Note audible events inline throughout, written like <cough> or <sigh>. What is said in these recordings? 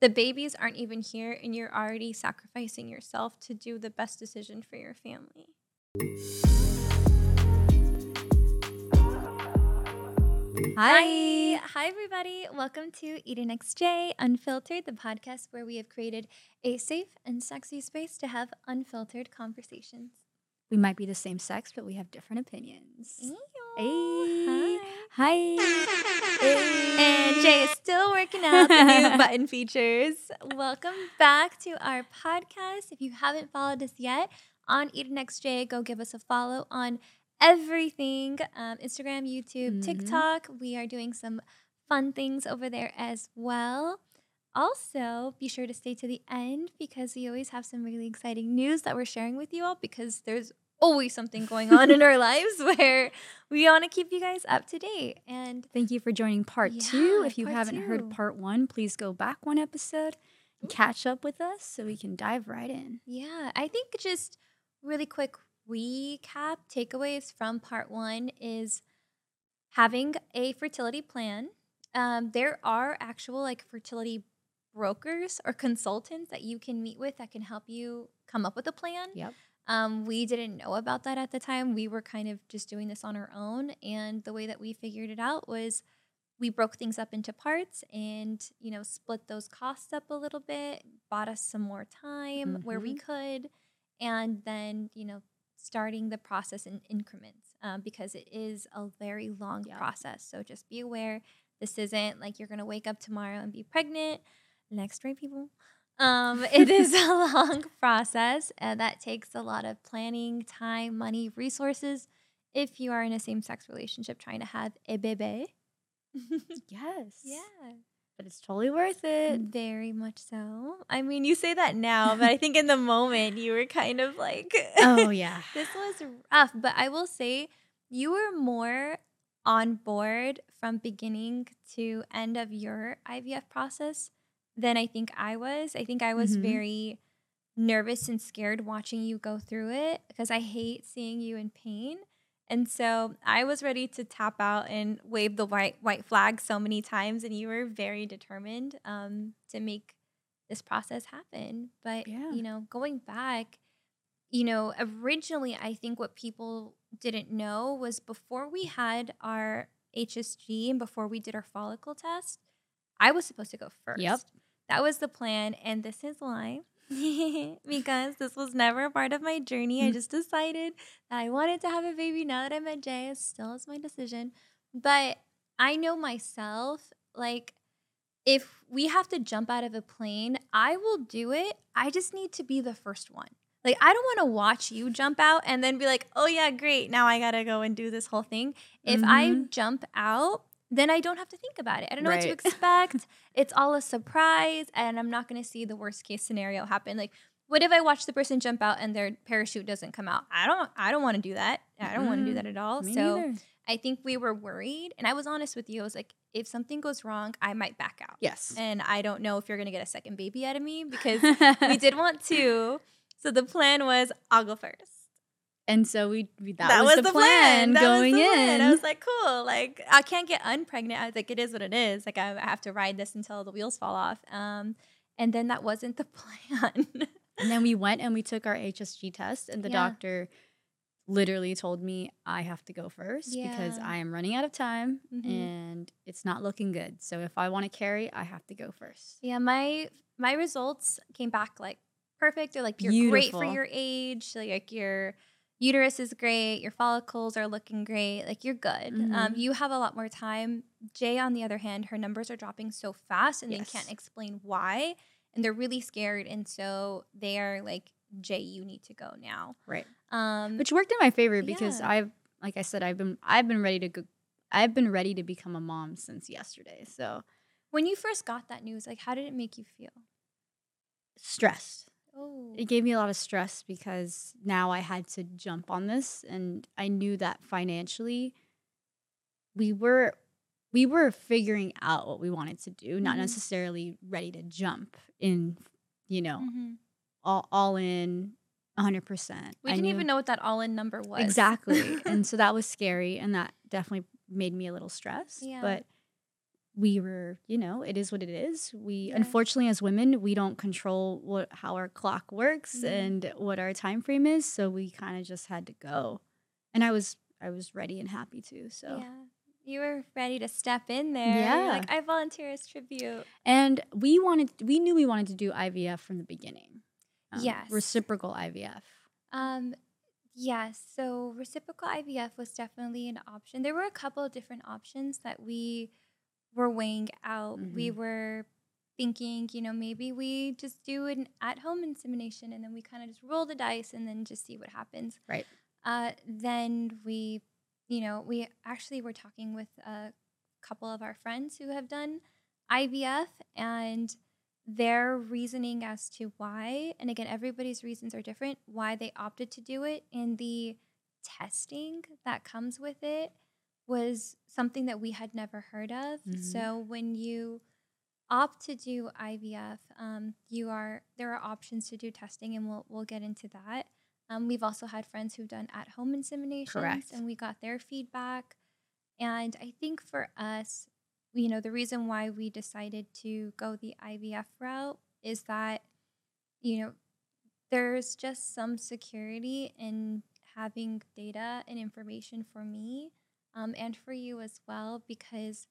the babies aren't even here and you're already sacrificing yourself to do the best decision for your family. Hi. Hi, everybody. Welcome to EdenxJay Unfiltered, the podcast where we have created a safe and sexy space to have unfiltered conversations. We might be the same sex, but we have different opinions. Hey. Hi. Hey. And Jay is still working out the new <laughs> button features. Welcome back to our podcast. If you haven't followed us yet on EdenxJay, go give us a follow on everything um, Instagram, YouTube, Mhm. TikTok. We are doing some fun things over there as well. Also, be sure to stay to the end because we always have some really exciting news that we're sharing with you all because there's always something going on in our lives <laughs> where we want to keep you guys up to date. And Thank you for joining part two. If you haven't two. heard part one, please go back one episode and catch up with us so we can dive right in. Yeah, I think just really quick recap takeaways from part one is having a fertility plan. Um, there are actual like fertility brokers or consultants that you can meet with that can help you come up with a plan. Yep. Um, we didn't know about that at the time. We were kind of just doing this on our own. And the way that we figured it out was we broke things up into parts and, you know, split those costs up a little bit, bought us some more time where we could, and then, you know, starting the process in increments um, because it is a very long Yeah. process. So just be aware this isn't like you're going to wake up tomorrow and be pregnant. Next, right, people? Um, <laughs> it is a long process and that takes a lot of planning, time, money, resources. If you are in a same sex relationship trying to have a baby, <laughs> Yes. yeah, But it's totally worth it. very much so. I mean, you say that now, but I think in the <laughs> moment you were kind of like, oh, yeah. this was rough. But I will say you were more on board from beginning to end of your IVF process than I think I was. I think I was Mhm. very nervous and scared watching you go through it because I hate seeing you in pain. And so I was ready to tap out and wave the white white flag so many times, and you were very determined um, to make this process happen. But Yeah. you know, going back, you know, originally I think what people didn't know was before we had our HSG and before we did our follicle test, I was supposed to go first. Yep. That was the plan, and this is why. <laughs> because this was never a part of my journey. I Mm. just decided that I wanted to have a baby now that I met Jay. It still is my decision. But I know myself, like, if we have to jump out of a plane, I will do it. I just need to be the first one. Like, I don't want to watch you jump out and then be like, oh, yeah, great. Now I got to go and do this whole thing. If I Mhm. jump out, then I don't have to think about it. I don't know what to <laughs> expect. it's all a surprise, and I'm not going to see the worst case scenario happen. Like, what if I watch the person jump out and their parachute doesn't come out? I don't. I don't want to do that. I don't want to do that at all. Me so neither. I think we were worried, and I was honest with you. I was like, if something goes wrong, I might back out. Yes. And I don't know if you're going to get a second baby out of me because <laughs> we did want two. So the plan was I'll go first. And so we, we that, was, the, plan, That was going the in. plan. I was like, cool. Like, I can't get unpregnant. I was like, it is what it is. Like, I I have to ride this until the wheels fall off. Um, and then that wasn't the <laughs> plan. And then we went and we took our HSG test, and the Yeah. doctor literally told me I have to go first because I am running out of time Mhm. and it's not looking good. So if I want to carry, I have to go first. yeah, my my results came back like perfect. They're like you're great for your age. Like your uterus is great. Your follicles are looking great. Like you're good. Um, Mhm. you have a lot more time. Jay, on the other hand, her numbers are dropping so fast, and Yes. they can't explain why, and they're really scared, and so they are like, Jay, you need to go now. Right. Um, Which worked in my favor because Yeah. I've like I said, I've been I've been ready to go I've been ready to become a mom since yesterday. So when you first got that news, like, how did it make you feel? stressed. Oh, It gave me a lot of stress because now I had to jump on this and I knew that financially we were we were figuring out what we wanted to do, not Mhm. necessarily ready to jump in, you know, Mhm. all, all in 100%. we I didn't knew- even know what that all-in number was. Exactly. <laughs> and so that was scary and that definitely made me a little stressed. Yeah. But we were, you know, it is what it is. We Yeah. unfortunately as women, we don't control what how our clock works Mhm. and what our time frame is, so we kind of just had to go. And I was I was ready and happy to. So Yeah. You were ready to step in there. Yeah. Like, I volunteer as tribute. and we wanted we knew we wanted to do IVF from the beginning. Um, Yes. Reciprocal IVF. Um, yes. So reciprocal IVF was definitely an option. There were a couple of different options that we were weighing out. We Mhm. were thinking, you know, maybe we just do an at-home insemination and then we kind of just roll the dice and then just see what happens. Right. Uh, then we, you know, we actually were talking with a couple of our friends who have done IVF and their reasoning as to why, and again, everybody's reasons are different, why they opted to do it, and the testing that comes with it was something that we had never heard of. Mhm. So when you opt to do IVF, um, you are there are options to do testing, and we'll we'll get into that. Um, we've also had friends who've done at home inseminations, Correct. and we got their feedback. And I think for us, you know, the reason why we decided to go the IVF route is that, you know, there's just some security in having data and information for me um, and for you as well, because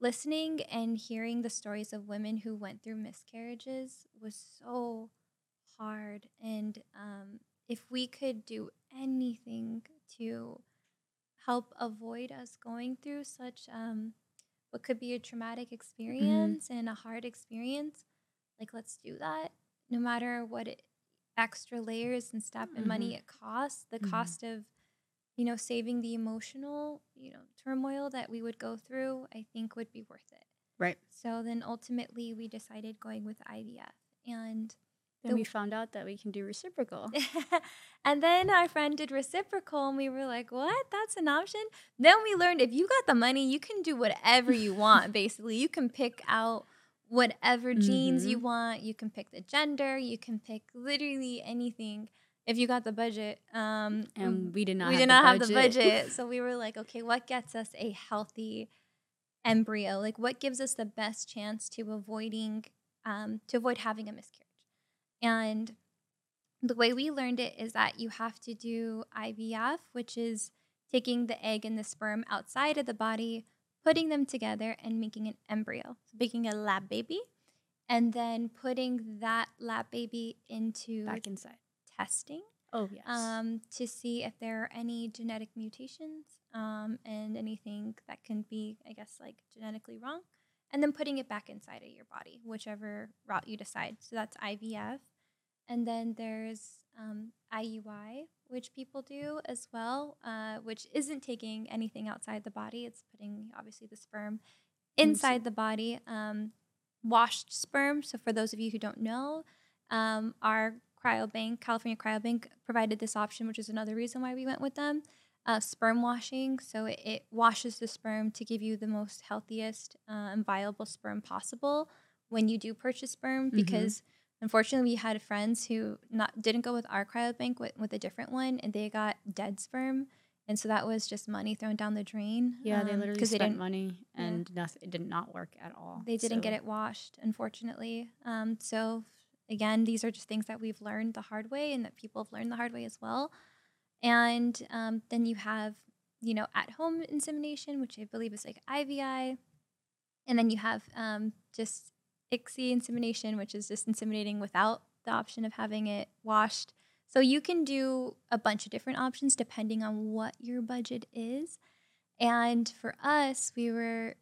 listening and hearing the stories of women who went through miscarriages was so hard. And um, if we could do anything to help avoid us going through such um, what could be a traumatic experience and a hard experience, like let's do that. No matter what it, extra layers and step and money it costs, the Mhm. cost of you know saving the emotional you know turmoil that we would go through, I think would be worth it. Right. So then ultimately we decided going with IVF and Then The- we found out that we can do reciprocal. <laughs> and then our friend did reciprocal, and we were like, "What? That's an option?" Then we learned if you got the money, you can do whatever you want. <laughs> basically, you can pick out whatever genes you Mhm. want. You can pick the gender. You can pick literally anything if you got the budget. Um, and we did not we have did the not have the budget. budget, <laughs> so we were like, "Okay, what gets us a healthy embryo? Like, what gives us the best chance to avoiding um, to avoid having a miscarriage?" And the way we learned it is that you have to do IVF, which is taking the egg and the sperm outside of the body, putting them together, and making an embryo, so making a lab baby, and then putting that lab baby into back inside. Testing Oh yes. um, to see if there are any genetic mutations um, and anything that can be, I guess, like genetically wrong, and then putting it back inside of your body, whichever route you decide. So that's IVF. And then there's um, IUI, which people do as well, uh, which isn't taking anything outside the body. It's putting, obviously, the sperm inside the body, um, washed sperm. So for those of you who don't know, um, our cryobank, California Cryobank, provided this option, which is another reason why we went with them. Uh, sperm washing, so it, it washes the sperm to give you the most healthiest uh, and viable sperm possible when you do purchase sperm. Mhm. Because unfortunately, we had friends who not didn't go with our cryobank with, with a different one, and they got dead sperm, and so that was just money thrown down the drain. yeah, they literally spent they didn't money yeah. and nothing. It did not work at all. they didn't get it washed, unfortunately. Um, so again, these are just things that we've learned the hard way, and that people have learned the hard way as well. And um, then you have, you know, at-home insemination, which I believe is like IVI, and then you have um, just ICSI insemination, which is just inseminating without the option of having it washed. So you can do a bunch of different options depending on what your budget is. And for us, we were,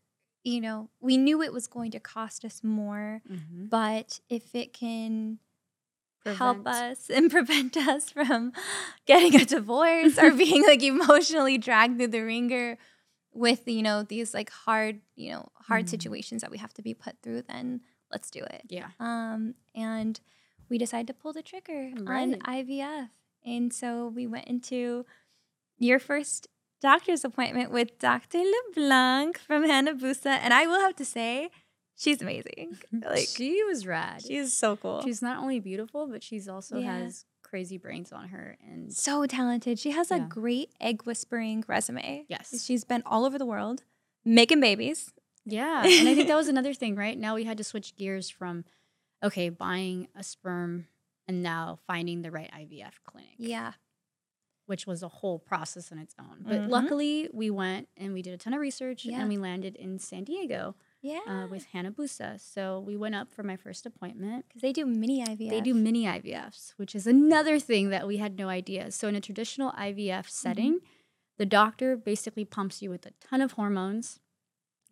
you know, we knew it was going to cost us more, Mhm. but if it can help us and <laughs> prevent us from getting a divorce or <laughs> being like emotionally dragged through the wringer with, you know, these like hard, you know, hard Mhm. situations that we have to be put through, then let's do it. Yeah. Um, and we decided to pull the trigger Right. on IVF. And so we went into your first doctor's appointment with Dr. LeBlanc from Hanabusa. And I will have to say, she's amazing. <laughs> Like, she was rad. she is so cool. She's not only beautiful, but she's also Yeah. has crazy brains on her. And so talented. She has a Yeah. great egg whispering resume. yes, She's been all over the world making babies Yeah. <laughs> and I think that was another thing, right? Now we had to switch gears from, okay, buying a sperm and now finding the right IVF clinic. Yeah. Which was a whole process in its own. But Mhm. luckily, we went and we did a ton of research Yeah. and we landed in San Diego Yeah. uh, with Hanabusa. So we went up for my first appointment. because they do mini IVF. They do mini IVFs, which is another thing that we had no idea. So, in a traditional IVF Mm-hmm. setting, the doctor basically pumps you with a ton of hormones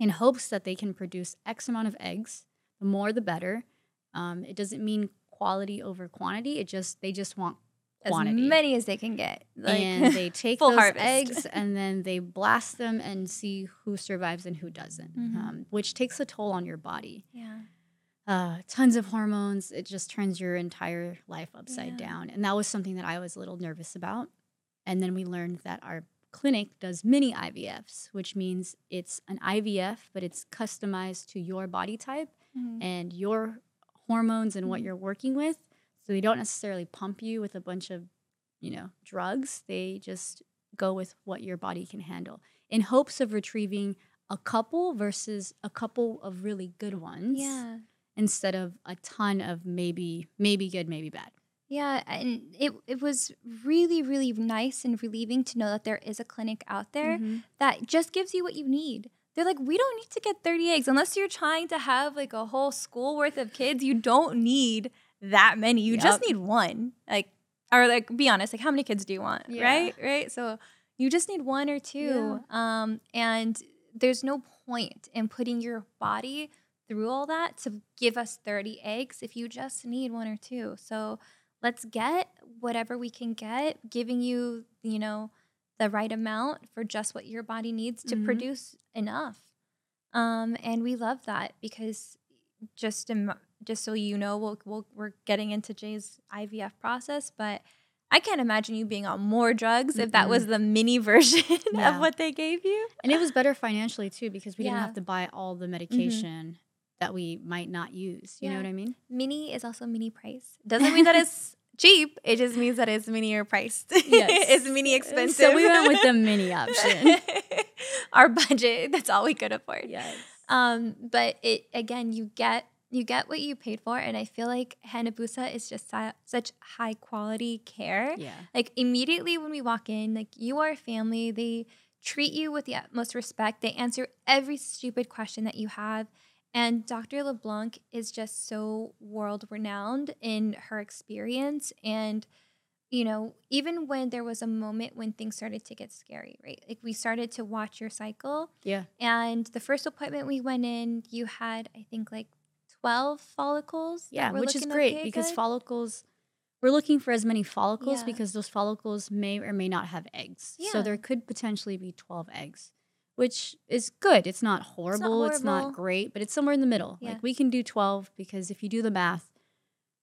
in hopes that they can produce X amount of eggs. The more, the better. Um, it doesn't mean quality over quantity. It just they just want as many as they can get. Like, and they <laughs> take those harvest. eggs <laughs> and then they blast them and see who survives and who doesn't, Mhm. um, which takes a toll on your body yeah. uh, tons of hormones. It just turns your entire life upside Yeah. down. And that was something that I was a little nervous about. And then we learned that our clinic does mini IVFs, which means it's an IVF, but it's customized to your body type Mhm. and your hormones and what Mhm. you're working with. So they don't necessarily pump you with a bunch of, you know, drugs. They just go with what your body can handle in hopes of retrieving a couple versus a couple of really good ones Yeah. instead of a ton of maybe maybe good maybe bad Yeah, and it it was really really nice and relieving to know that there is a clinic out there Mm-hmm. that just gives you what you need. They're like, we don't need to get 30 eggs unless you're trying to have like a whole school worth of kids. You don't need that many. You just need one. Like, or like, be honest, like, how many kids do you want? Yeah. Right? Right. So you just need one or two. Um, and there's no point in putting your body through all that to give us 30 eggs if you just need one or two. So let's get whatever we can get, giving you, you know, the right amount for just what your body needs to Mhm. produce enough. Um, and we love that because just im- just so you know, we'll, we'll, we're getting into Jay's IVF process, but I can't imagine you being on more drugs if that was the mini version <laughs> Yeah. of what they gave you. and it was better financially too because we didn't have to buy all the medication that we might not use you know what i mean Mini is also mini price. <laughs> Doesn't mean that it's cheap. It just means that it's minier priced. <laughs> Yes. it's mini expensive. so we went with the mini option Our budget, that's all we could afford. yes Um, but it again, you get you get what you paid for, and I feel like Hanabusa is just si- such high quality care. yeah Like immediately when we walk in, like you are family. They treat you with the utmost respect. They answer every stupid question that you have. And Dr. LeBlanc is just so world renowned in her experience. And, you know, even when there was a moment when things started to get scary, right? Like we started to watch your cycle. yeah And the first appointment we went in, you had, I think, like 12 follicles. yeah which is great because good. follicles we're looking for as many follicles Yeah. because those follicles may or may not have eggs Yeah. so there could potentially be 12 eggs which is good it's not horrible it's not, horrible. great but it's somewhere in the middle Yeah. like we can do 12 because if you do the math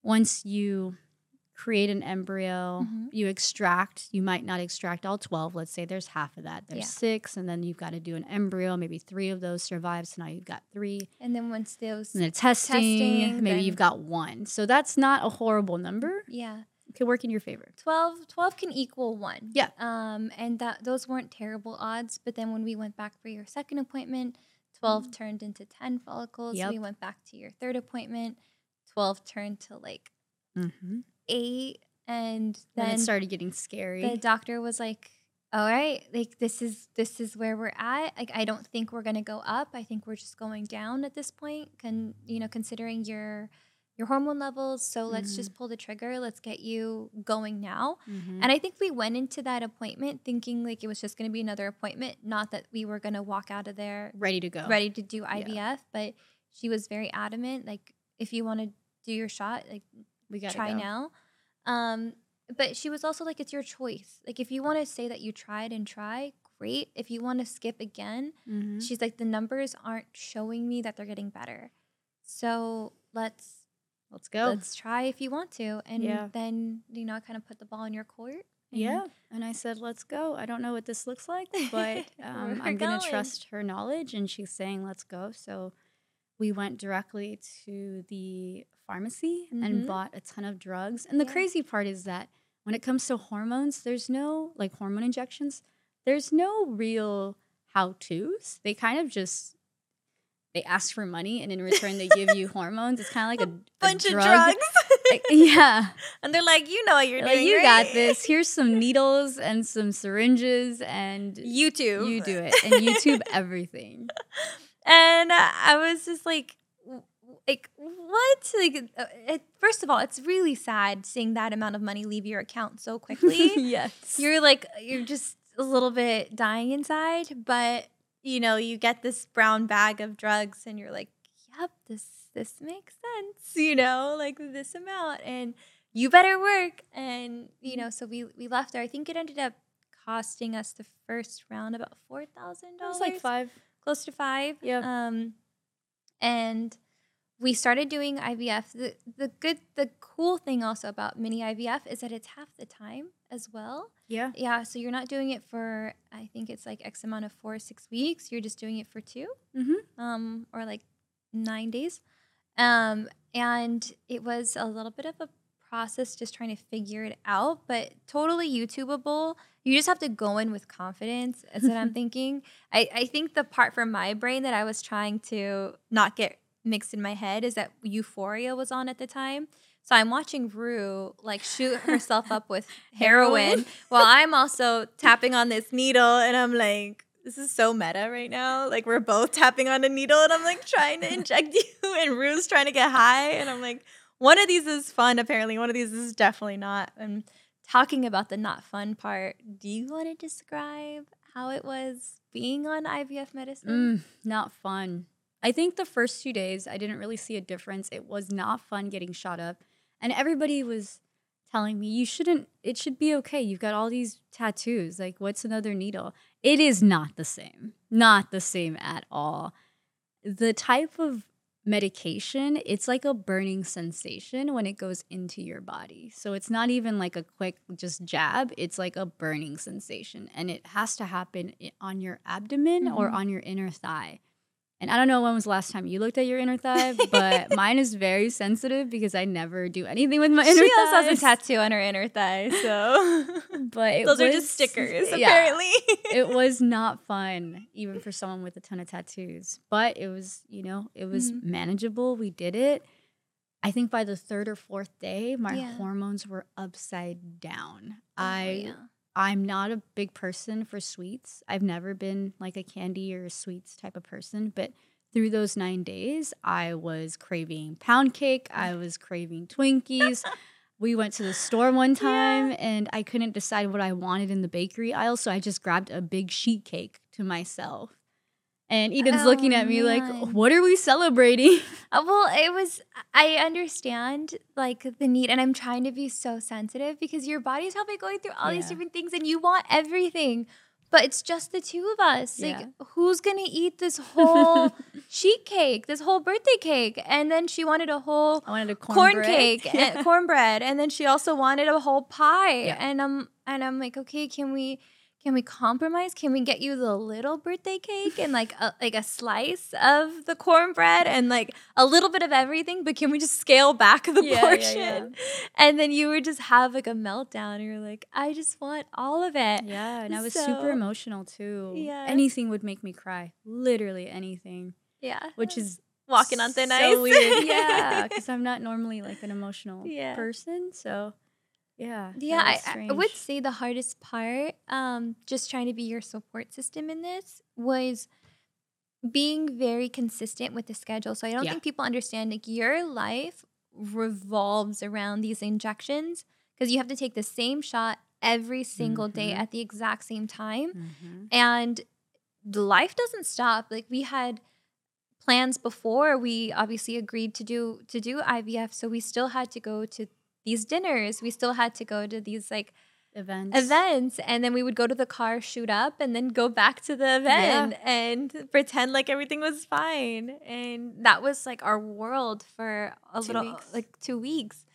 once you create an embryo Mhm. you extract you might not extract all 12 let's say there's half of that there's Yeah. six and then you've got to do an embryo maybe three of those survive so now you've got three And then once those, and then testing, Testing, maybe you've got one. So that's not a horrible number. yeah. It could work in your favor. 12, 12 can equal one. Yeah. Um, and that those weren't terrible odds. But then when we went back for your second appointment, 12 turned into 10 follicles. Yep. We went back to your third appointment, 12 turned to like Mm-hmm. Eight. And Then, then it started getting scary. the doctor was like, all right, like this is this is where we're at. Like I don't think we're gonna go up. I think we're just going down at this point. Can you know, considering your your hormone levels. So let's just pull the trigger. Let's get you going now. Mhm. And I think we went into that appointment thinking like it was just going to be another appointment, not that we were going to walk out of there ready to go. ready to do IVF. But she was very adamant, like if you want to do your shot, like We got to try go. now. Um, but she was also like, it's your choice. Like if you want to say that you tried and try, great. If you want to skip again, Mhm. she's like, the numbers aren't showing me that they're getting better. So let's Let's go. let's try if you want to. And Yeah. then, you know, kind of put the ball in your court. and- yeah. And I said, let's go. I don't know what this looks like, <laughs> but um, I'm going to trust her knowledge. And she's saying, let's go. So we went directly to the pharmacy Mhm. and bought a ton of drugs. And the Yeah. crazy part is that when it comes to hormones, there's no like hormone injections, there's no real how to's. They kind of just they ask for money and in return they give you <laughs> hormones. It's kind of like a, a bunch of drug. drugs. Like, <laughs> yeah. and they're like, you know what you're Like, doing. you right?" got this. Here's some <laughs> needles and some syringes, and YouTube. you do it. And YouTube everything. And I was just like, like what? Like, uh, it, first of all, it's really sad seeing that amount of money leave your account so <laughs> quickly. yes. you're like, you're just a little bit dying inside, but you know, you get this brown bag of drugs, and you're like, yep, this this makes sense. You know, like this amount, and you better work. And you know, so we we left there. I think it ended up costing us the first round about $4000 it dollars was like five. close to five. Yeah. Um, and we started doing IVF. The the good the cool thing also about mini IVF is that it's half the time as well. Yeah. Yeah, so you're not doing it for I think it's like X amount of four six weeks. You're just doing it for two, Mm-hmm. um, or like nine days. Um, and it was a little bit of a process just trying to figure it out, but totally YouTubeable. You just have to go in with confidence. That's what I'm <laughs> thinking. I, I think the part from my brain that I was trying to not get mixed in my head is that Euphoria was on at the time. So I'm watching Rue like shoot <laughs> herself up with heroin while I'm also tapping on this needle and I'm like, this is so meta right now. Like we're both tapping on a needle and I'm like trying to inject <laughs> you and Rue's trying to get high and I'm like, one of these is fun apparently. One of these is definitely not. And talking about the not fun part, do you want to describe how it was being on IVF medicine? Mm, not fun. I think the first two days I didn't really see a difference. It was not fun getting shot up. And everybody was telling me, you shouldn't, it should be okay. You've got all these tattoos. Like, what's another needle? It is not the same. Not the same at all. The type of medication, it's like a burning sensation when it goes into your body. So it's not even like a quick just jab, it's like a burning sensation. And it has to happen on your abdomen or Mhm. on your inner thigh. And I don't know when was the last time you looked at your inner thigh, but <laughs> mine is very sensitive because I never do anything with my inner thigh. She also has a tattoo on her inner thigh, so <laughs> But it those are just stickers <laughs> yeah. apparently. it was not fun, even for someone with a ton of tattoos. But it was, you know, it was Mhm. manageable. We did it. I think by the third or fourth day, my Yeah. hormones were upside down. Oh, I yeah. I'm not a big person for sweets. I've never been like a candy or a sweets type of person, but through those 9 days, I was craving pound cake, I was craving Twinkies. <laughs> we went to the store one time and I couldn't decide what I wanted in the bakery aisle, so I just grabbed a big sheet cake to myself. And Eden's Oh, looking at me like, "What are we celebrating?" <laughs> Uh, well, it was. I understand like the need, and I'm trying to be so sensitive because your body's probably going through all these different things, and you want everything, but it's just the two of us. Yeah. Like, who's gonna eat this <laughs> whole sheet cake, this whole birthday cake? And then she wanted a whole I wanted a corn cornbread. cake <laughs> Yeah. and cornbread, and then she also wanted a whole pie. Yeah. And I'm and I'm like, okay, can we? Can we compromise? Can we get you the little birthday cake and like a, like a slice of the cornbread and like a little bit of everything? But can we just scale back the Yeah, yeah, portion? yeah. And then you would just have like a meltdown. And you're like, I just want all of it. Yeah, and I was So- super emotional too. Yeah. Anything would make me cry. Literally anything. Yeah, Which is walking on thin so ice. weird. <laughs> Yeah, because I'm not normally like an emotional Yeah. person. So, yeah. Yeah, I, I would say the hardest part, um, just trying to be your support system in this, was being very consistent with the schedule. So I don't Yeah. think people understand like your life revolves around these injections because you have to take the same shot every single day Mhm. at the exact same time Mhm. and the life doesn't stop like we had plans before we obviously agreed to do to do IVF so we still had to go to these dinners we still had to go to these like events. events and then we would go to the car shoot up and then go back to the event and pretend like everything was fine and that was like our world for a Two little weeks. like 2 weeks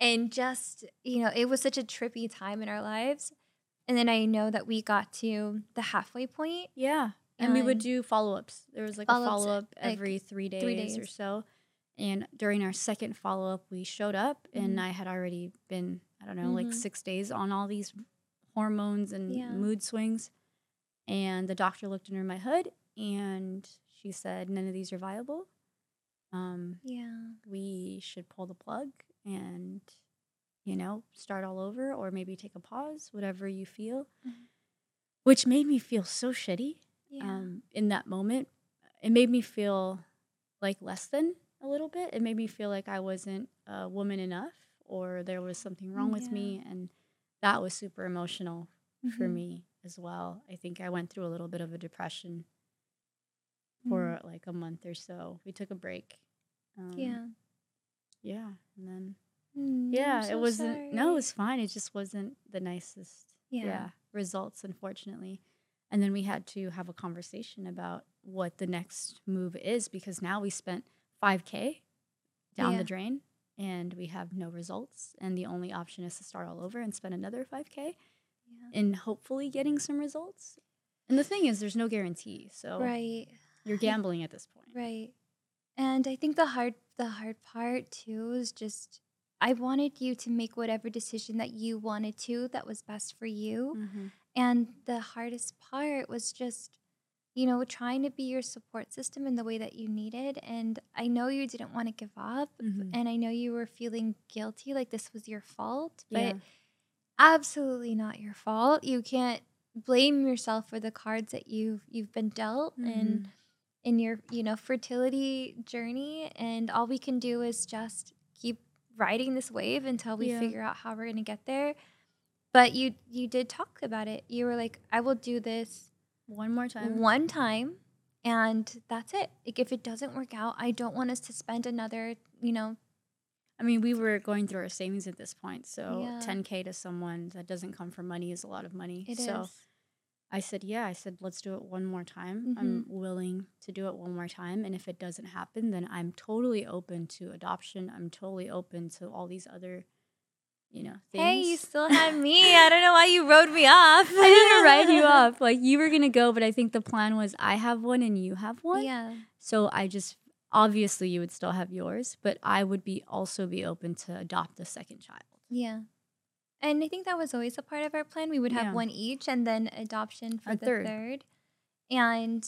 and just you know it was such a trippy time in our lives and then I know that we got to the halfway point Yeah. And we would do follow ups. There was like a follow up like, every three days, three days or so. And during our second follow up, we showed up and Mhm. I had already been, I don't know, like Mhm. six days on all these hormones and Yeah. mood swings. And the doctor looked under my hood and she said none of these are viable. Um, Yeah. we should pull the plug and you know start all over or maybe take a pause whatever you feel Mhm. which made me feel so shitty Yeah. um, in that moment it made me feel like less than a little bit it made me feel like i wasn't a woman enough or there was something wrong with me and that was super emotional for Mhm. me as well i think i went through a little bit of a depression for like a month or so we took a break um, yeah. yeah and then Mm, yeah, I'm it wasn't. No, it was fine. It just wasn't the nicest. Yeah. Yeah. results, unfortunately. And then we had to have a conversation about what the next move is because now we spent 5K down Yeah. the drain and we have no results. And the only option is to start all over and spend another 5K Yeah. and hopefully getting some results. And the thing is, there's no guarantee. So Right. you're gambling at this point. Right. And I think the hard the hard part too is just I wanted you to make whatever decision that you wanted to that was best for you. Mhm. And the hardest part was just, you know, trying to be your support system in the way that you needed. And I know you didn't want to give up. Mhm. And I know you were feeling guilty, like this was your fault. But Yeah. absolutely not your fault. You can't blame yourself for the cards that you've you've been dealt and Mhm. in your you know fertility journey and all we can do is just keep riding this wave until we Yeah. figure out how we're going to get there but you you did talk about it you were like i will do this one more time. one time and that's it like if it doesn't work out i don't want us to spend another you know I mean, we were going through our savings at this point, so Yeah. 10k to someone that doesn't come from money is a lot of money. it is. so I said, yeah, I said, let's do it one more time. I'm Mm-hmm. willing to do it one more time, and if it doesn't happen, then I'm totally open to adoption. I'm totally open to all these other, you know, things. hey you still had me i don't know why you rode me off <laughs> I didn't <laughs> ride you off. Like you were gonna go, but I think the plan was I have one and you have one. yeah So I just obviously you would still have yours, but I would be also be open to adopt a second child. Yeah. And I think that was always a part of our plan. We would have Yeah. one each and then adoption for A the third. third. And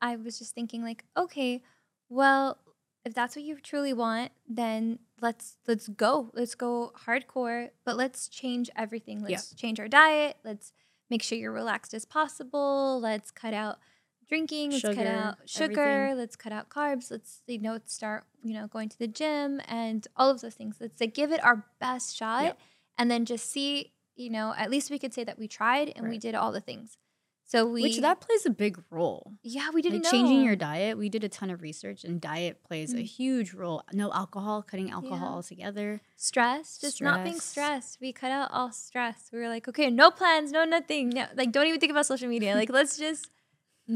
I was just thinking like, okay, well, if that's what you truly want, then let's let's go. Let's go hardcore, but let's change everything. Let's change our diet. Let's make sure you're relaxed as possible. Let's cut out drinking, let's cut out sugar, everything. let's cut out carbs, let's you know start, you know, going to the gym and all of those things. Let's like give it our best shot Yep. and then just see, you know, at least we could say that we tried and we did all the things. So we Which that plays a big role. yeah, we didn't like changing your diet. We did a ton of research, and diet plays a Mm. huge role. No alcohol, cutting alcohol Yeah. altogether. stress, just not being stressed. We cut out all stress. We were like, okay, no plans, no nothing. No, like don't even think about social media. Like let's just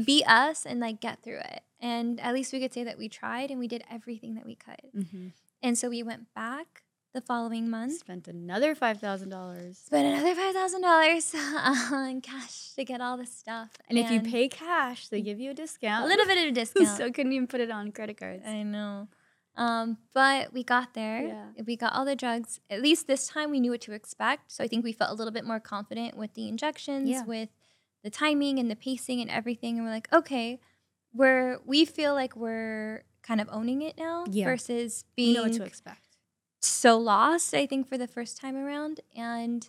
be us and like get through it. And at least we could say that we tried and we did everything that we could. Mm-hmm. And so we went back the following month, Spent another five thousand dollars. spent another five thousand dollars <laughs> on cash to get all the stuff. And if you pay cash, they give you a discount. a little bit of a <laughs> discount, so couldn't even put it on credit cards. I know. Um, but we got there. Yeah. We got all the drugs. At least this time we knew what to expect. So I think we felt a little bit more confident with the injections, Yeah. with the timing and the pacing and everything. And we're like, okay, we're we feel like we're kind of owning it now Yeah. versus You being know what to expect. So lost, I think, for the first time around. And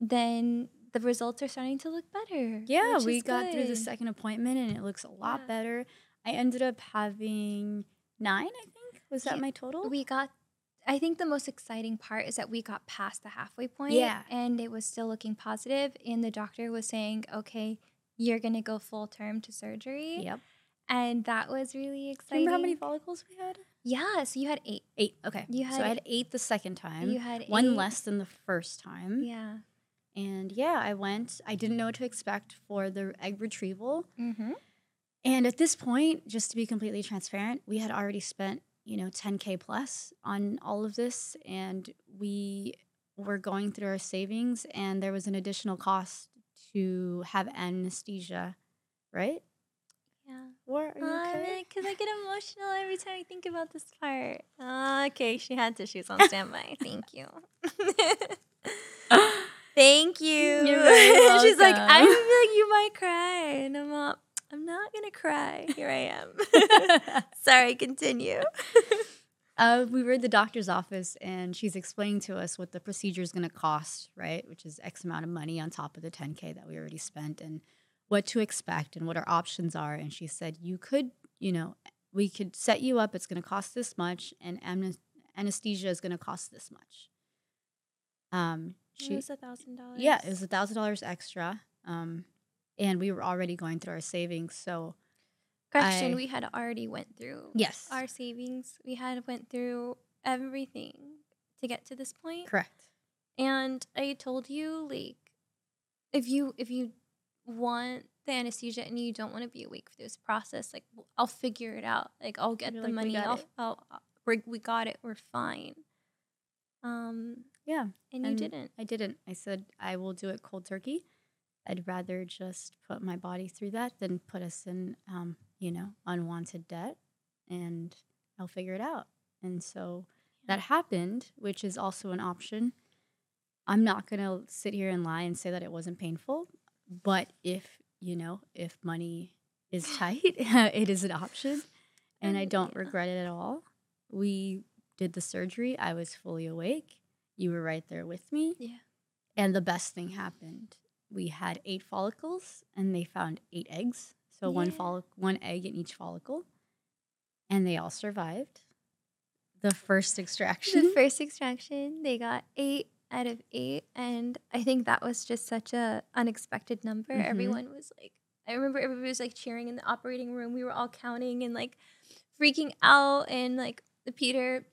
then the results are starting to look better. Yeah, we got through the second appointment and it looks a lot Yeah. better. I ended up having nine, I think. Was that Yeah, my total? We got I think the most exciting part is that we got past the halfway point Yeah. and it was still looking positive and the doctor was saying, "Okay, you're going to go full term to surgery." Yep. And that was really exciting. Remember how many follicles we had? Yeah, so you had 8. Eight. Okay. You had so I had eight the second time. You had one eight. less than the first time. Yeah. And yeah, I went. I didn't know what to expect for the egg retrieval. Mhm. And at this point, just to be completely transparent, we had already spent, you know, 10K plus on all of this. And we were going through our savings, and there was an additional cost to have anesthesia, right? Yeah. Or are you okay? Because I get emotional every time I think about this part. Ah, okay, she had tissues on standby. <laughs> Thank you. <laughs> Thank you. <laughs> She's like, I feel like you might cry. And I'm all, I'm not gonna cry. Here I am. Sorry, continue. Uh, we were at the doctor's office and she's explaining to us what the procedure is going to cost, right? Which is X amount of money on top of the 10K that we already spent and what to expect and what our options are. And she said, You could, you know, we could set you up. It's going to cost this much, and anesthesia is going to cost this much. Um, It she, was a thousand dollars. yeah, it was a thousand dollars extra. Um, and we were already going through our savings, so Correction, I- we had already went through yes, our savings. We had went through everything to get to this point. correct. And I told you, like, if you if you want the anesthesia and you don't want to be awake for this process, like I'll figure it out. Like I'll get You're the like, "We money. I'll, it." I'll, I'll we got it. We're fine. Um, Yeah, and you And didn't. I didn't. I said I will do it cold turkey. I'd rather just put my body through that than put us in, um, you know, unwanted debt, and I'll figure it out. And so that happened, which is also an option. I'm not gonna sit here and lie and say that it wasn't painful, but if you know, if money is tight, <laughs> it is an option, and I don't yeah. regret it at all. We did the surgery. I was fully awake. You were right there with me. Yeah. And the best thing happened. We had eight follicles and they found eight eggs. So one Yeah. follic- one egg in each follicle. And they all survived. The first extraction. The mm-hmm. <laughs> first extraction, they got eight out of eight, and I think that was just such a unexpected number. Mhm. Everyone was like, I remember everybody was like cheering in the operating room. We were all counting and like freaking out, and like the Peter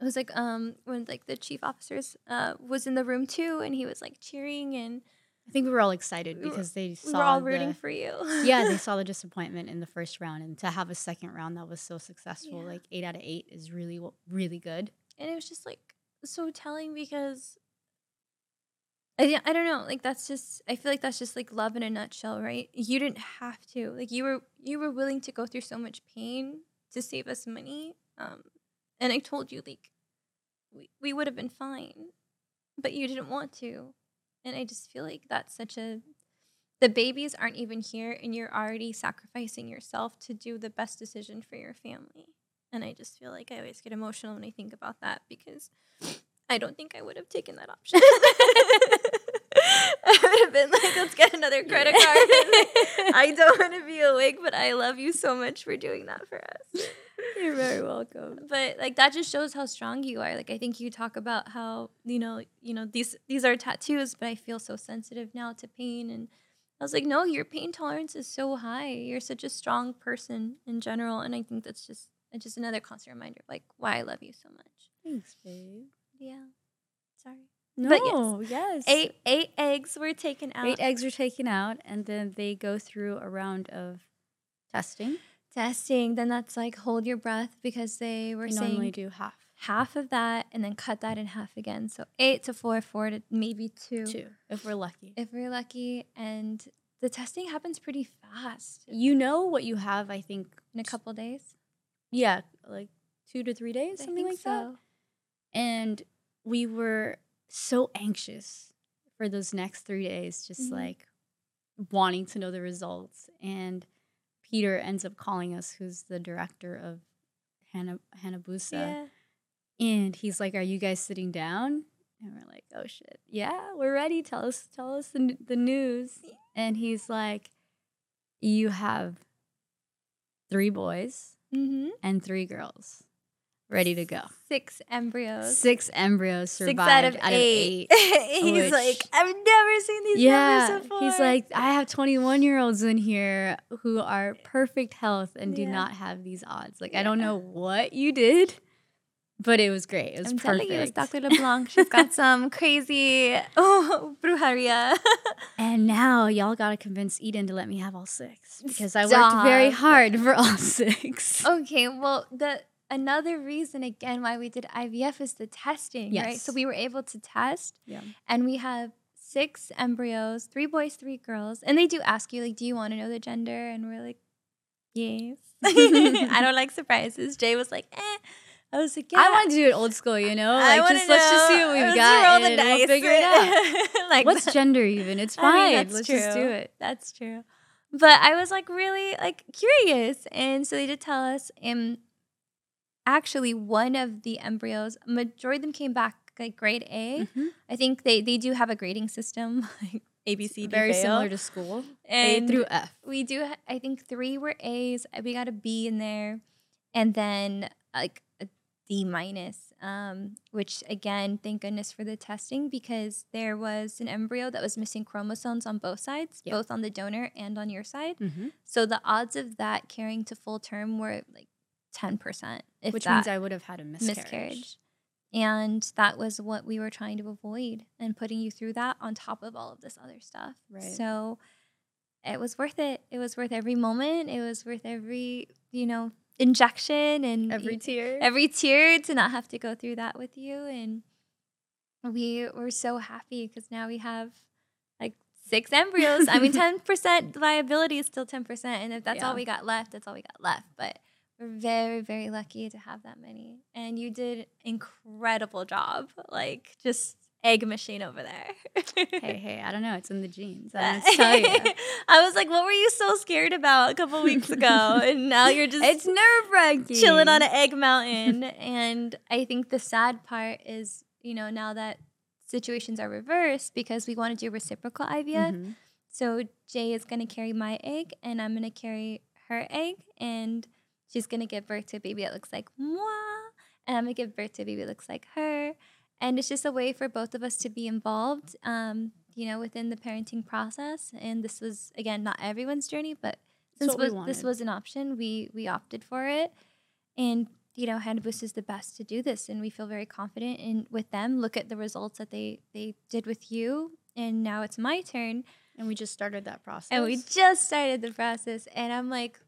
it was like um when like the chief officers uh was in the room too, and he was like cheering, and I think we were all excited because they we saw were all the- rooting for you. yeah, they <laughs> saw the disappointment in the first round, and to have a second round that was so successful, Yeah. like eight out of eight, is really, really good. and it was just like so telling because I, I don't know like that's just i feel like that's just like love in a nutshell right? You didn't have to like you were you were willing to go through so much pain to save us money um and i told you like we, we would have been fine but you didn't want to and i just feel like that's such a the babies aren't even here and you're already sacrificing yourself to do the best decision for your family and I just feel like I always get emotional when I think about that because I don't think I would have taken that option. <laughs> I would have been like, let's get another credit card. <laughs> I don't want to be awake, but I love you so much for doing that for us. You're very welcome. But like that just shows how strong you are. Like I think you talk about how, you know, you know, these these are tattoos, but I feel so sensitive now to pain and I was like, no, your pain tolerance is so high. You're such a strong person in general. And I think that's just it's just another constant reminder of like why I love you so much. Thanks, babe. Yeah. Sorry. No, yes. yes. Eight eight eggs were taken out. Eight eggs are taken out, and then they go through a round of testing. testing. Then that's like hold your breath because they were We saying normally do half, half of that and then cut that in half again. So eight to four, four to maybe two, two, if we're lucky. if we're lucky. And the testing happens pretty fast You know what you have, I think, in a couple days. Yeah, like two to three days, I something like that. And we were so anxious for those next three days, just Mhm. like wanting to know the results. And Peter ends up calling us, who's the director of Hana- Hanabusa. Yeah. And he's like, "Are you guys sitting down?" And we're like, "Oh shit, yeah, we're ready. Tell us, tell us the, the news." And he's like, "You have three boys Mm-hmm. and three girls, ready to go. Six embryos. Six embryos Six survived out of eight. <laughs> He's which- like, I've never seen these Yeah, numbers before. he's like, I have 21 year olds in here who are perfect health and do Yeah. not have these odds. Like, I don't know what you did, but it was great. It was I'm perfect. telling you, it's Dr. LeBlanc. She's got <laughs> some crazy <laughs> oh, brujeria. And now y'all gotta convince Eden to let me have all six because I worked very hard for all <laughs> six. Okay, well, the another reason again why we did IVF is the testing, right? So we were able to test, Yeah. and we have six embryos, three boys, three girls, and they do ask you like, "Do you want to know the gender?" And we're like, "Yes." I don't like surprises. Jay was like, "Eh." I was like, "Yeah." I want to do it old school, you know? I Like, just let's just see what we've Let's got and we'll figure it out. <laughs> like What's that. gender even? It's <laughs> I mean, fine. that's let's just do it. That's true. but I was like really like curious, and so they did tell us. And actually, one of the embryos, majority of them came back like grade A. Mhm. I think they they do have a grading system <laughs> like A B C D Very fail. similar to school. and A through F. we do i think three were a's we got a b in there and then like d minus um, which again thank goodness for the testing because there was an embryo that was missing chromosomes on both sides Yeah. both on the donor and on your side Mm-hmm. so the odds of that carrying to full term were like 10% if Which that means I would have had a miscarriage. miscarriage. And that was what we were trying to avoid and putting you through that on top of all of this other stuff. Right. So it was worth it. It was worth every moment. It was worth every, you know, injection and Every tear. every tear to not have to go through that with you. And we were so happy because now we have like six embryos. I mean, <laughs> 10% viability is still 10%. And if that's all we got left, that's all we got left. But we're very, very lucky to have that many. And you did incredible job. Like just egg machine over there. hey, hey, I don't know. It's in the genes. I <laughs> don't know what to tell you. I was like, what were you so scared about a couple weeks ago? <laughs> and now you're just It's nerve wracking. chilling on an egg mountain. and I think the sad part is, you know, now that situations are reversed because we want to do reciprocal IVF. Mhm. So Jay is going to carry my egg and I'm going to carry her egg and she's going to give birth to a baby that looks like moi and I'm going to give birth to a baby that looks like her. And it's just a way for both of us to be involved, um, you know, within the parenting process. And this was, again, not everyone's journey, but since was, this was an option, we we opted for it. And you know, Hanabusa is the best to do this, and we feel very confident in with them. Look at the results that they they did with you, and now it's my turn, And we just started that process. and we just started the process. And I'm like,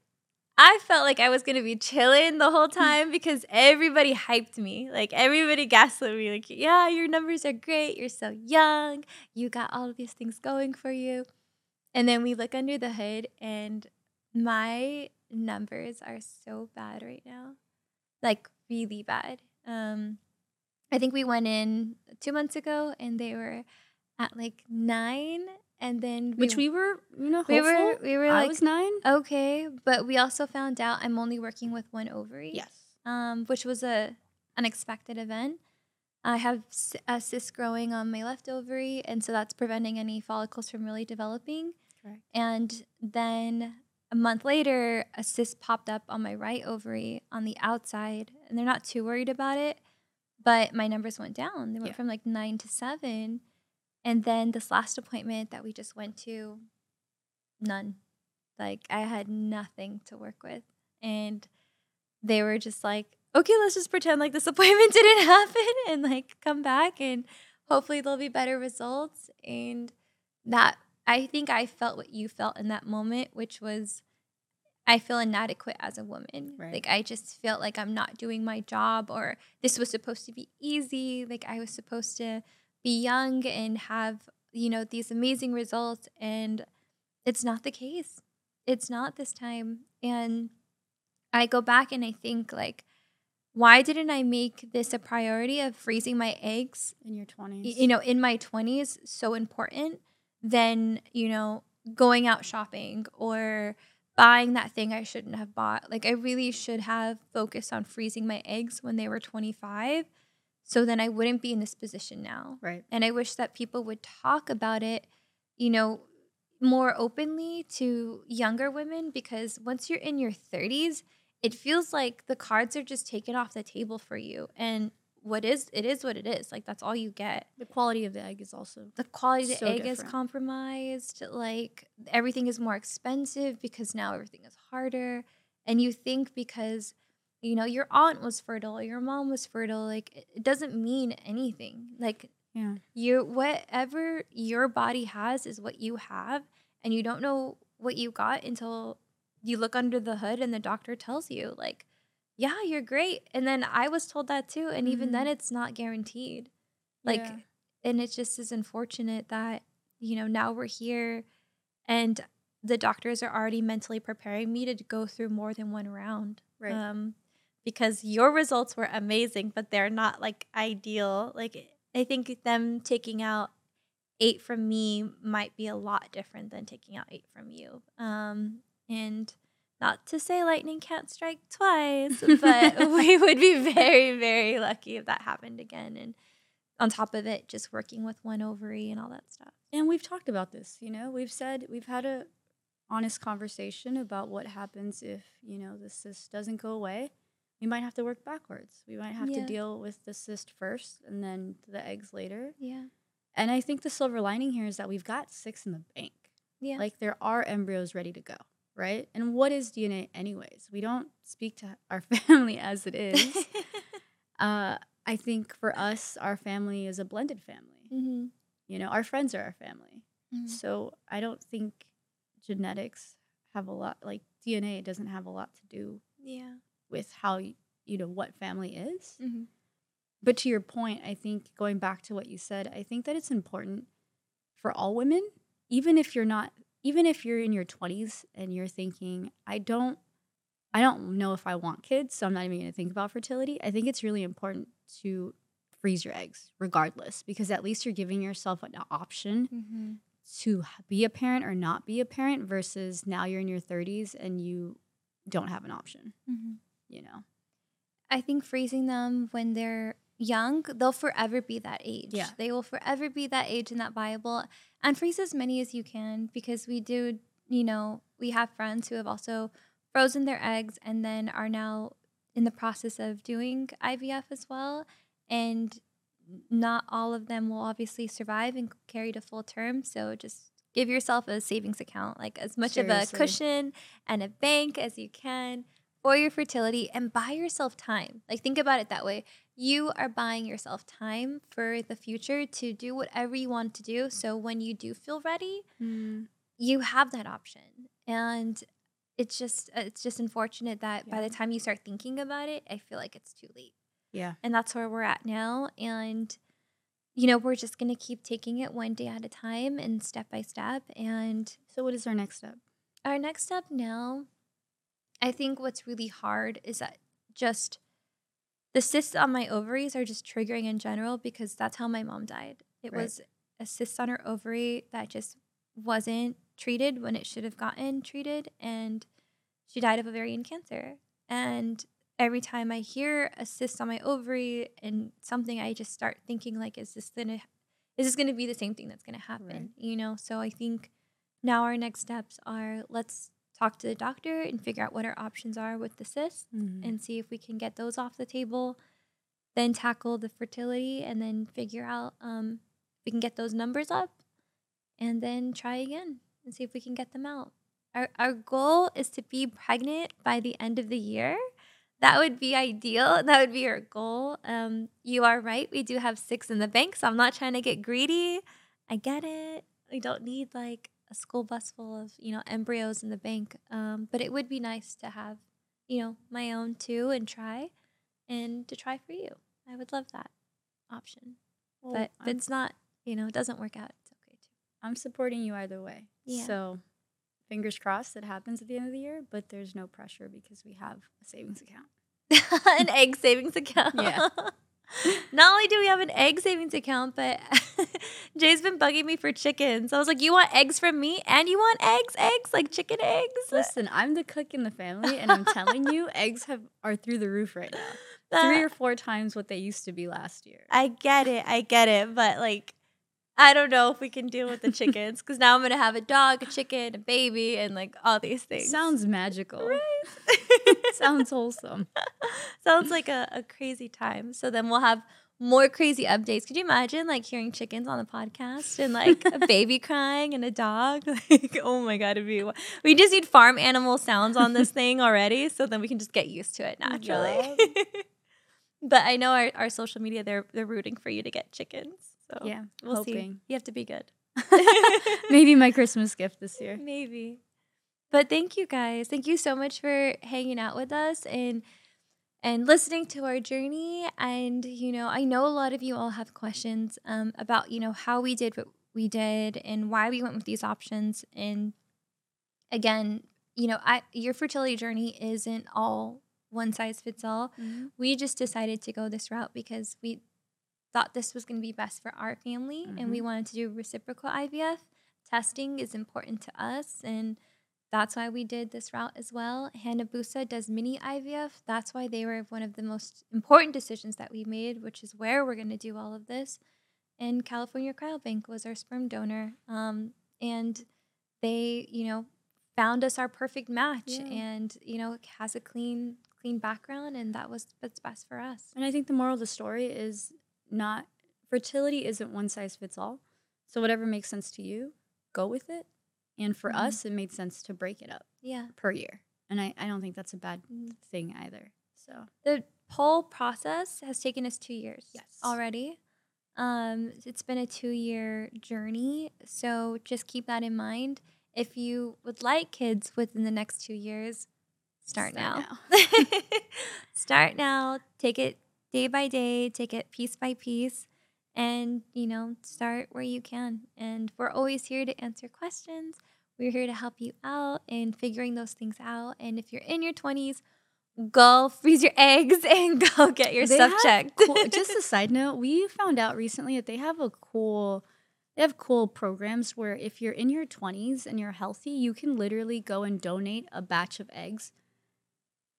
I felt like I was gonna be chilling the whole <laughs> time because everybody hyped me, like everybody gaslit me, like, yeah, your numbers are great, you're so young, you got all of these things going for you. And then we look under the hood, and my numbers are so bad right now, like really bad. Um, I think we went in two months ago, and they were at like nine, and then which we were, you know, we were we were I like was nine. okay, but we also found out I'm only working with one ovary. Yes. Um, which was a unexpected event. I have a cyst growing on my left ovary, and so that's preventing any follicles from really developing. Correct. And then a month later, a cyst popped up on my right ovary on the outside, and they're not too worried about it. But my numbers went down. They went Yeah. from like nine to seven. And then this last appointment that we just went to, none. Like I had nothing to work with. And they were just like, okay, let's just pretend like this <laughs> appointment didn't happen and like come back and hopefully there'll be better results. And that I think I felt what you felt in that moment, which was I feel inadequate as a woman. Right. Like I just felt like I'm not doing my job or this was supposed to be easy. Like I was supposed to be young and have, you know, these amazing results and it's not the case. It's not this time. And I go back and I think like why didn't I make this a priority of freezing my eggs In your twenties. you know, in my 20s so important than, you know, going out shopping or buying that thing I shouldn't have bought. Like I really should have focused on freezing my eggs when they were 25 so then I wouldn't be in this position now. Right. And I wish that people would talk about it, you know, more openly to younger women because once you're in your 30s, it feels like the cards are just taken off the table for you. And what is it is what it is. Like that's all you get. The quality of the egg is also The quality of the So egg is compromised. Like everything is more expensive because now everything is harder. And you think because you know your aunt was fertile, your mom was fertile, like it- doesn't mean anything. Like yeah. you whatever your body has is what you have and you don't know what you got until you look under the hood and the doctor tells you like yeah you're great and then i was told that too and even Mhm. then it's not guaranteed like Yeah. and it just is unfortunate that you know now we're here and the doctors are already mentally preparing me to go through more than one round Right. um because your results were amazing but they're not like ideal like i think them taking out eight from me might be a lot different than taking out eight from you. Um, and not to say lightning can't strike twice, but <laughs> we would be very, very lucky if that happened again. And on top of it, just working with one ovary and all that stuff. And we've talked about this, you know, we've said we've had a honest conversation about what happens if, you know, the cyst doesn't go away. We might have to work backwards. We might have Yeah. to deal with the cyst first and then the eggs later. Yeah. And I think the silver lining here is that we've got six in the bank. Yeah. Like there are embryos ready to go, right? And what is DNA anyways? We don't speak to <laughs> our family as it is. <laughs> uh, I think for us, our family is a blended family. hmm You know, our friends are our family. Mhm. So I don't think genetics have a lot, like DNA doesn't have a lot to do Yeah. With how, you know, what family is. hmm But to your point, I think going back to what you said, I think that it's important for all women, even if you're not, even if you're in your 20s and you're thinking, I don't, I don't know if I want kids, so I'm not even going to think about fertility. I think it's really important to freeze your eggs regardless, because at least you're giving yourself an option hmm to be a parent or not be a parent versus now you're in your 30s and you don't have an option, hmm you know? I think freezing them when they're young, they'll forever be that age. Yeah. They will forever be that age and that viable. And freeze as many as you can because we do, you know, we have friends who have also frozen their eggs and then are now in the process of doing IVF as well. And not all of them will obviously survive and carry to full term. So just give yourself a savings account, like as much of a cushion and a bank as you can for your fertility and buy yourself time. Like think about it that way. You are buying yourself time for the future to do whatever you want to do. So when you do feel ready, mm. you have that option. And it's just uh, it's just unfortunate that by the time you start thinking about it, I feel like it's too late. Yeah. And that's where we're at now and you know, we're just going to keep taking it one day at a time and step by step and So, what is our next step? our next step now, I think what's really hard is that just the cysts on my ovaries are just triggering in general because that's how my mom died. It Right. was a cyst on her ovary that just wasn't treated when it should have gotten treated, and she died of ovarian cancer. And every time I hear a cyst on my ovary and something, I just start thinking like, is this gonna, is this gonna be the same thing that's gonna happen? Right. You know. So I think now our next steps are let's talk to the doctor and figure out what our options are with the cyst Mm-hmm. and see if we can get those off the table then tackle the fertility and then figure out um, if we can get those numbers up and then try again and see if we can get them out. Our, our goal is to be pregnant by the end of the year. That would be ideal. That would be our goal. Um, you are right. We do have six in the bank so i'm not trying to get greedy. I get it. We don't need like a school bus full of you know embryos in the bank um, but it would be nice to have you know my own too and try and to try for you i would love that option but if it's not you know it doesn't work out it's okay too I'm supporting you either way. Yeah. So, fingers crossed it happens at the end of the year, but there's no pressure because we have a savings account. <laughs> an egg savings account. Yeah. <laughs> Not only do we have an egg savings account, but <laughs> Jay's been bugging me for chickens. I was like, "You want eggs from me, and you want eggs, eggs like chicken eggs." Listen, I'm the cook in the family, and I'm telling you, <laughs> eggs have are through the roof right now. That- Three or four times what they used to be last year. I get it, I get it, but like, I don't know if we can deal with the chickens because now I'm gonna have a dog, a chicken, a baby, and like all these things. Sounds magical. right. <laughs> Sounds wholesome. <laughs> Sounds like a, a crazy time. So then we'll have more crazy updates. Could you imagine like hearing chickens on the podcast and like a <laughs> baby crying and a dog? Like, oh my god, it'd be we just need farm animal sounds on this thing already, so then we can just get used to it naturally. but I know our, our social media they're they're rooting for you to get chickens. So Yeah, we'll see. You have to be good. <laughs> Maybe my Christmas gift this year. Maybe. But thank you guys. Thank you so much for hanging out with us and and listening to our journey. And you know, I know a lot of you all have questions um, about you know how we did what we did and why we went with these options. And again, you know, I your fertility journey isn't all one size fits all. We just decided to go this route because we thought this was going to be best for our family and we wanted to do reciprocal IVF. Testing is important to us and that's why we did this route as well. Hanabusa does mini IVF. That's why they were one of the most important decisions that we made, which is where we're going to do all of this. And California Cryobank was our sperm donor. Um, and they, you know, found us our perfect match Yeah. and, you know, has a clean, clean background. And that was what's best for us. And I think the moral of the story is not fertility isn't one size fits all. So whatever makes sense to you, go with it. And for Mhm. us, it made sense to break it up Yeah. per year. And I, I don't think that's a bad Mm. thing either. So The whole process has taken us two years Yes. already. Um, it's been a two year journey. So just keep that in mind. If you would like kids within the next two years, start, Start now. <laughs> start now. Take it day by day, take it piece by piece, and, you know, start where you can. And we're always here to answer questions. We're here to help you out in figuring those things out. And if you're in your 20s, go <laughs> freeze your eggs <laughs> and go get your They stuff checked. cool, just a <laughs> side note, we found out recently that they have a cool they have cool programs where if you're in your 20s and you're healthy, you can literally go and donate a batch of eggs.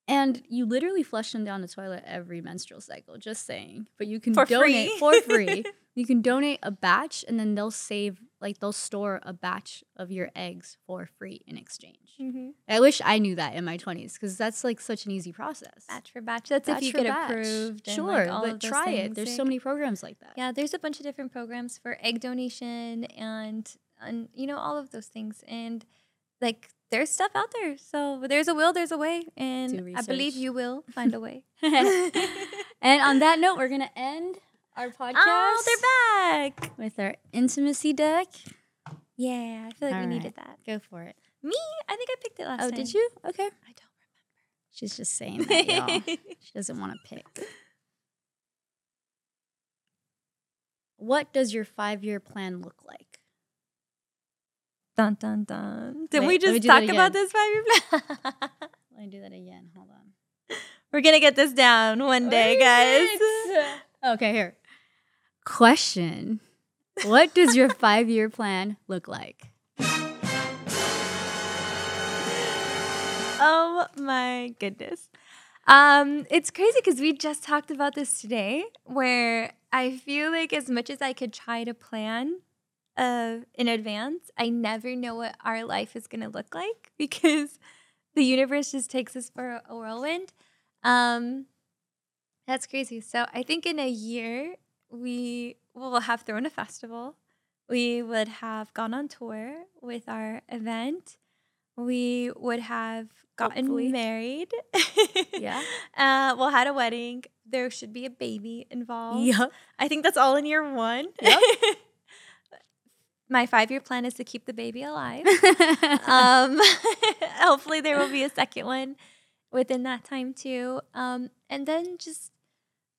And you literally flush them down the toilet every menstrual cycle, just saying. But you can For donate free. for free. <laughs> You can donate a batch and then they'll save like they'll store a batch of your eggs for free in exchange. Mhm. I wish I knew that in my 20s because that's like such an easy process. Batch for batch. That's Batch if you get batch. approved. and, Sure, like, all but try it. There's so many programs like that. Yeah, there's a bunch of different programs for egg donation and and you know all of those things and like there's stuff out there. So there's a will, there's a way, and I believe you will <laughs> find a way. <laughs> and on that note, we're gonna end our podcast oh, they're back! with our intimacy deck. Yeah, I feel like All we right. needed that. Go for it. Me, I think I picked it last oh, time. oh, time. did you? Okay. I don't remember. She's just saying that, y'all. <laughs> She doesn't want to pick. What does your five-year plan look like? Dun dun dun. Did we just talk about this five year plan? <laughs> Let me do that again. Hold on. We're gonna get this down one day, guys. Okay, here. Question. What does your <laughs> five-year plan look like? Oh my goodness. Um, it's crazy because we just talked about this today, where I feel like as much as I could try to plan uh, in advance, I never know what our life is going to look like <laughs> because the universe just takes us for a whirlwind. Um, that's crazy. So I think in a year we will have thrown a festival. We would have gone on tour with our event. We would have gotten Hopefully. married. Yeah. <laughs> Uh, we'll had a wedding. There should be a baby involved. Yep. I think that's all in year one. Yep. <laughs> My five year plan is to keep the baby alive. <laughs> um, <laughs> hopefully, there will be a second one within that time too. Um, and then just,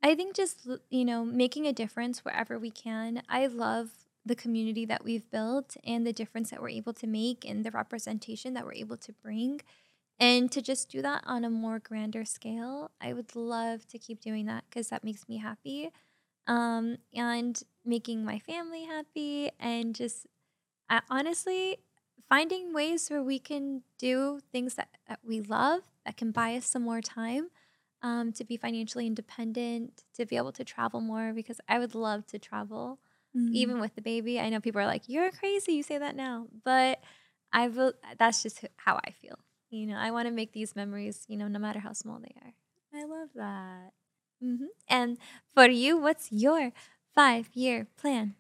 I think just you know making a difference wherever we can. I love the community that we've built and the difference that we're able to make and the representation that we're able to bring. And to just do that on a more grander scale, I would love to keep doing that because that makes me happy. Um, and making my family happy and just I, honestly finding ways where we can do things that, that we love that can buy us some more time um, to be financially independent, to be able to travel more because I would love to travel Mm-hmm. even with the baby. I know people are like, "You're crazy, you say that now," but I will. That's just how I feel. You know, I want to make these memories. You know, no matter how small they are. I love that. mm-hmm. And for you, what's your five-year plan?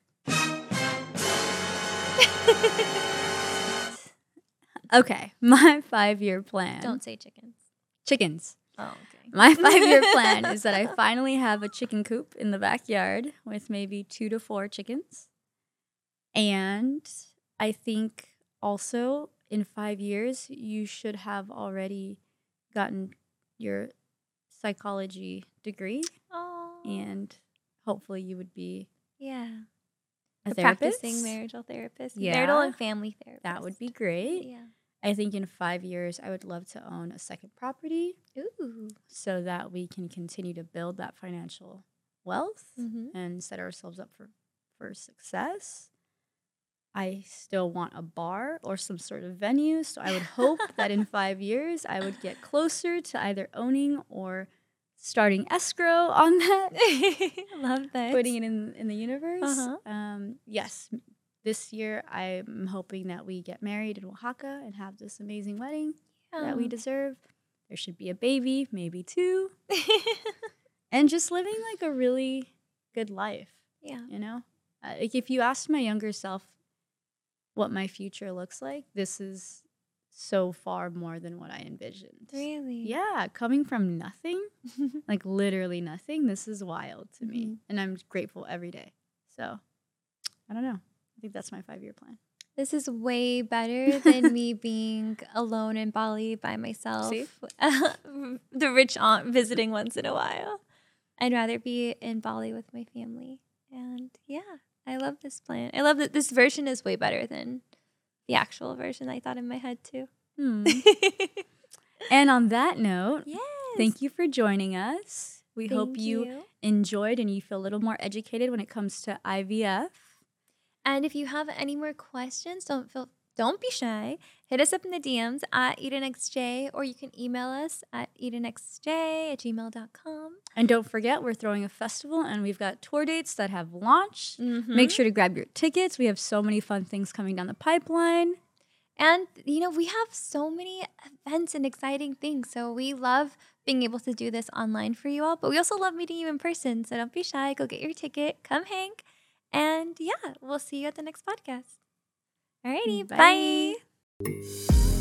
Okay, my five-year plan. Don't say chickens. chickens. Oh, okay. My <laughs> five-year plan is that I finally have a chicken coop in the backyard with maybe two to four chickens, and I think also in five years you should have already gotten your psychology degree, Oh, and hopefully you would be yeah. a A therapist. practicing marital therapist, Yeah. marital and family therapist. That would be great. Yeah. I think in five years I would love to own a second property Ooh. so that we can continue to build that financial wealth Mhm. and set ourselves up for for success. I still want a bar or some sort of venue. So I would hope that in <laughs> five years I would get closer to either owning or starting escrow on that, I <laughs> Love that. putting it in in the universe. Uh-huh. Um, yes, this year I'm hoping that we get married in Oaxaca and have this amazing wedding that we deserve. There should be a baby, maybe two, <laughs> and just living like a really good life. yeah. You know, uh, like if you asked my younger self what my future looks like, this is so far more than what I envisioned. Really? Yeah, coming from nothing, <laughs> like literally nothing, this is wild to me. Mhm. And I'm grateful every day. So I don't know. I think that's my five year plan. This is way better <laughs> than me being alone in Bali by myself. See? <laughs> the rich aunt visiting once in a while. I'd rather be in Bali with my family. And yeah, I love this plan. I love that this version is way better than the actual version I thought in my head too. Hmm. <laughs> and on that note, yes. thank you for joining us. We hope Thank you enjoyed and you feel a little more educated when it comes to IVF. And if you have any more questions, don't feel don't be shy. Hit us up in the DMs at EdenxJay or you can email us at EdenxJay at gmail.com. And don't forget, we're throwing a festival and we've got tour dates that have launched. Mm-hmm. Make sure to grab your tickets. We have so many fun things coming down the pipeline. And, you know, we have so many events and exciting things. So we love being able to do this online for you all, but we also love meeting you in person. So don't be shy. Go get your ticket, come hang. And yeah, we'll see you at the next podcast. Alrighty, Bye. bye.